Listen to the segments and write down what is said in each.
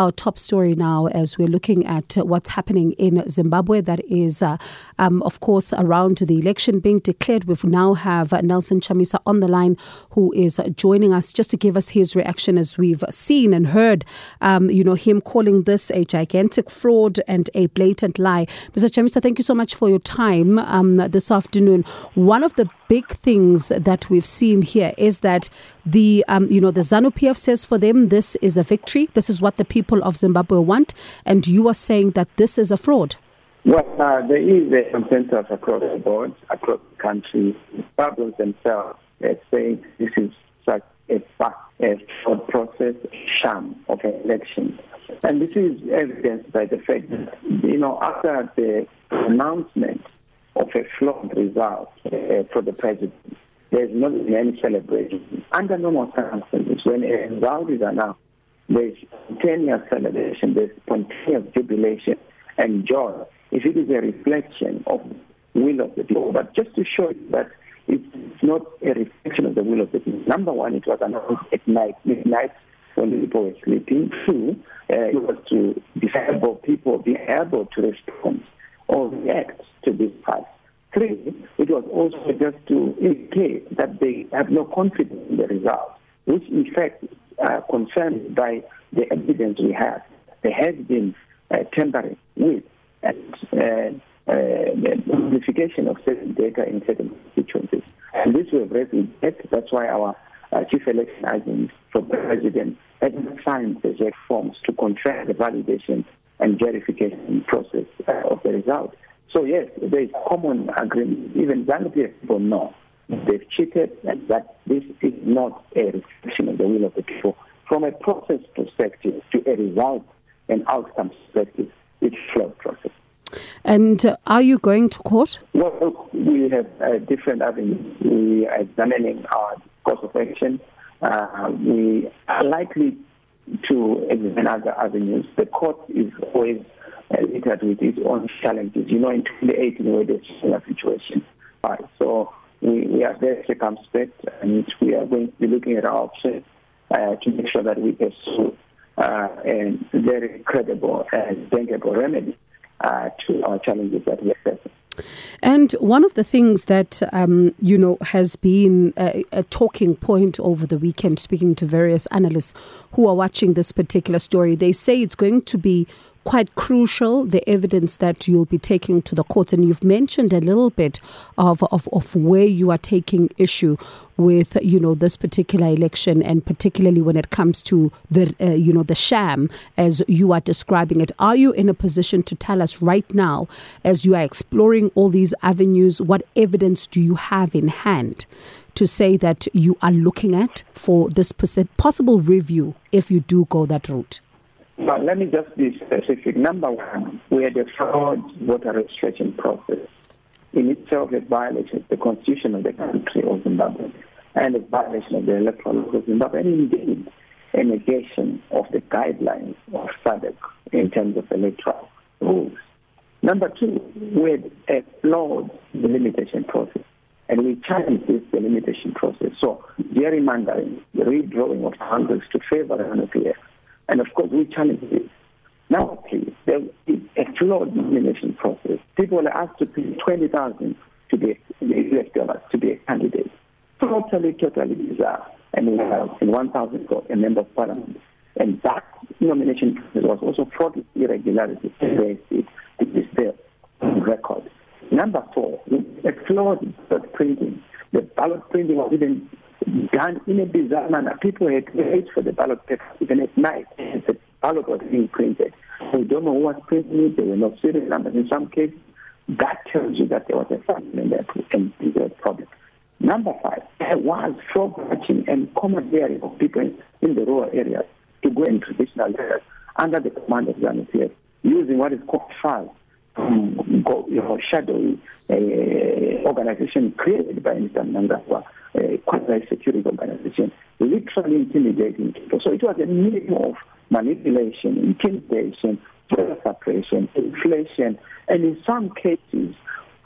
our top story now as we're looking at what's happening in Zimbabwe. That is, uh, um, of course, around the election being declared. We now have Nelson Chamisa on the line who is joining us just to give us his reaction as we've seen and heard, um, you know, him calling this a gigantic fraud and a blatant lie. Mr. Chamisa, thank you so much for your time um, this afternoon. One of the big things that we've seen here is that the um, you know the ZANU PF says for them this is a victory. This is what the people of Zimbabwe want, and you are saying that this is a fraud. Well, uh, there is a consensus across the board, across the country. Zimbabweans themselves are saying this is such a, a fraud process, sham of an election. And this is evidenced by the fact that, you know, after the announcement of a flawed result uh, for the president. There's not been any celebration. Under normal circumstances, when a result is announced, there's spontaneous celebration, there's spontaneous jubilation and joy. If it is a reflection of the will of the people, but just to show you that it's not a reflection of the will of the people. Number one, it was announced at night, midnight, when the people were sleeping. Two, uh, it was to be able people be able to respond or react to this fight. Three, it was also just to indicate that they have no confidence in the result, which in fact uh, confirmed by the evidence we have. There has been uh, tampering with and uh, uh, the modification of certain data in certain constituencies. And this we have raised in. That's why our uh, chief election agent for the president had signed the ZEC forms to confirm the validation and verification process uh, of the result. So yes, there is common agreement. Even ZANU people know they've cheated and that this is not a reflection of the will of the people. From a process perspective to a result and outcome perspective, it's flawed process. And uh, are you going to court? Well, we have uh, different avenues. We are examining our course of action. Uh, we are likely to examine other avenues. The court is always uh, littered with its own challenges. You know, in 2018, we had a similar situation. Right. So we, we are very circumspect and we are going to be looking at our options uh, to make sure that we pursue uh, a very credible and bankable remedy uh, to our challenges that we are facing. And one of the things that um, you know has been a, a, talking point over the weekend, speaking to various analysts who are watching this particular story, they say it's going to be quite crucial, the evidence that you'll be taking to the court. And you've mentioned a little bit of, of, of where you are taking issue with, you know, this particular election and particularly when it comes to the, uh, you know, the sham as you are describing it. Are you in a position to tell us right now, as you are exploring all these avenues, what evidence do you have in hand? to say that you are looking at for this possible review if you do go that route? But let me just be specific. Number one, we had a fraud voter registration process. In itself, it violation of the constitution of the country of Zimbabwe and a violation of the electoral laws of Zimbabwe, and indeed a negation of the guidelines of SADC in terms of electoral rules. Number two, we had a flawed delimitation process, and we challenged this delimitation process. So, gerrymandering, the redrawing of boundaries to favor the NPF, and of course, we challenge this. Now, please, there is a flawed nomination process. People are asked to pay 20000 to be US dollars to be a candidate. Totally, totally bizarre. And we have in 1,000 a member of parliament. And that nomination process was also fraught with irregularities. It, it is there on record. Number four, a flawed ballot printing. The ballot printing was even done in a bizarre manner. People had to wait for the ballot paper even at night. The ballot was being printed. We don't know who was printing it. There were no serial numbers in some cases. That tells you that there was a famine there and there was problem. Number five, there was frog watching and common commandeering of people in, in the rural areas to go in traditional areas under the command of ZANU-PF, using what is called go, you know, shadowy uh, organization created by Mr. Mnangagwa uh, quasi-security organization, literally intimidating people. So it was a meeting of manipulation, intimidation, price suppression, inflation, and in some cases,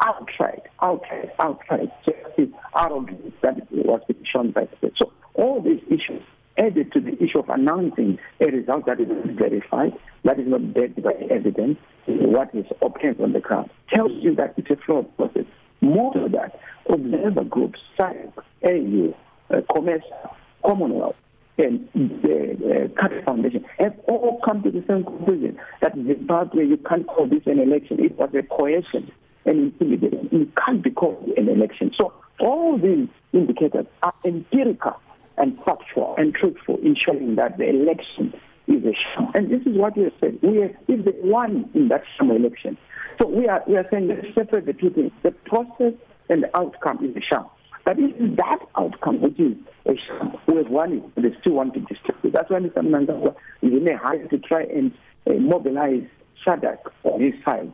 outright, outright, outright justice arrogance that was shown by the state. So all these issues added to the issue of announcing a result that is not verified, that is not backed by evidence, what is obtained on the ground, tells you that it's a flawed process. More than that, observer groups, SADC, AU, uh, COMESA, Commonwealth, and the uh, Carter Foundation have all come to the same conclusion that Zimbabwe, you can't call this an election. It was a coercion and intimidation. It can't be called an election. So all these indicators are empirical and factual and truthful in showing that the election is a sham. And this is what we have said. We have, if they won in that sham election. So we are, we are saying let's separate the two things. The process and the outcome is a sham. But it is that outcome which is a sham. Won it, but they still want to destroy. That's why Mr. Mnangagwa is in a hurry to try and uh, mobilize SADC on his side.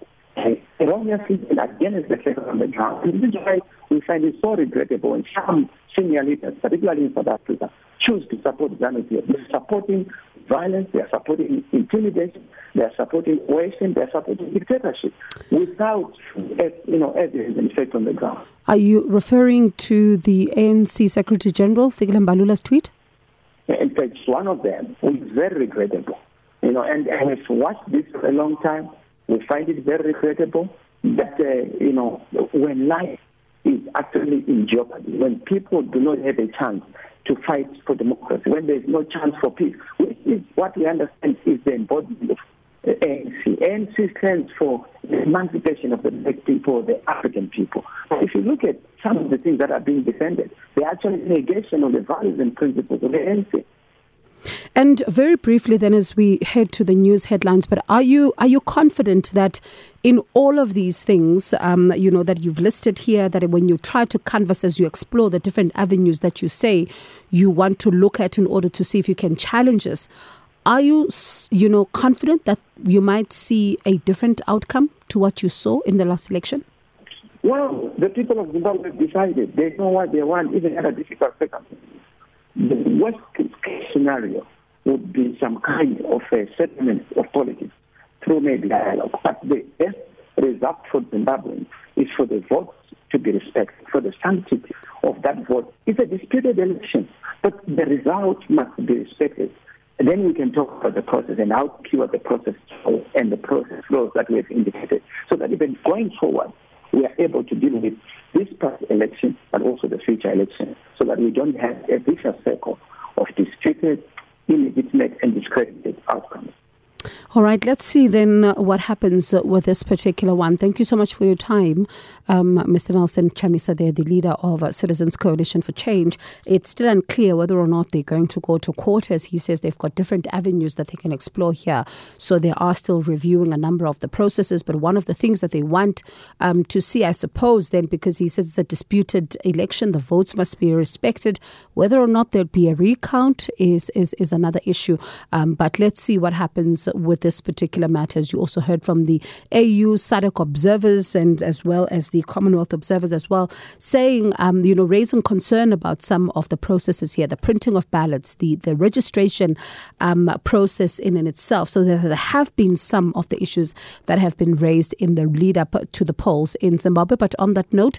Erroneously and against the federal on the ground. And this is why we find it so regrettable when some senior leaders, particularly in South Africa, choose to support ZANU-PF. They're supporting violence, they're supporting intimidation, they're supporting coercion, they're supporting dictatorship without you know, evidence and effect on the ground. Are you referring to the ANC Secretary General, Fikile Mbalula's tweet? In fact, one of them is very regrettable. You know, and, and we've watched this for a long time. We find it very regrettable that, uh, you know, when life is actually in jeopardy, when people do not have a chance to fight for democracy, when there's no chance for peace, which is what we understand is the embodiment of uh, ANC. ANC stands for the emancipation of the black people, the African people. But If you look at some of the things that are being defended, they're actually negation of the values and principles of the ANC. And very briefly, then, as we head to the news headlines, but are you are you confident that in all of these things, um, you know, that you've listed here, that when you try to canvass as you explore the different avenues that you say you want to look at in order to see if you can challenge us, are you, you know, confident that you might see a different outcome to what you saw in the last election? Well, the people of Zimbabwe decided. They know what they want, even at a difficult circumstances. The worst scenario would be some kind of a settlement of politics through maybe dialogue. But the best result for Zimbabwe is for the votes to be respected, for the sanctity of that vote. It's a disputed election, but the result must be respected. And then we can talk about the process and how pure the process and the process flows that we have indicated, so that even going forward, we are able to deal with this past election, but also the future election, so that we don't have a vicious circle of disputed, illegitimate, and discredited outcomes. All right, let's see then uh, what happens with this particular one. Thank you so much for your time, um, Mr. Nelson Chamisa, there, the leader of uh, Citizens Coalition for Change. It's still unclear whether or not they're going to go to court, as he says they've got different avenues that they can explore here. So they are still reviewing a number of the processes. But one of the things that they want um, to see, I suppose, then, because he says it's a disputed election, the votes must be respected. Whether or not there'll be a recount is is, is another issue. Um, but let's see what happens with this particular matter. As you also heard from the AU SADC observers and as well as the Commonwealth observers as well, saying, um, you know, raising concern about some of the processes here, the printing of ballots, the, the registration um, process in and itself. So there have been some of the issues that have been raised in the lead up to the polls in Zimbabwe. But on that note,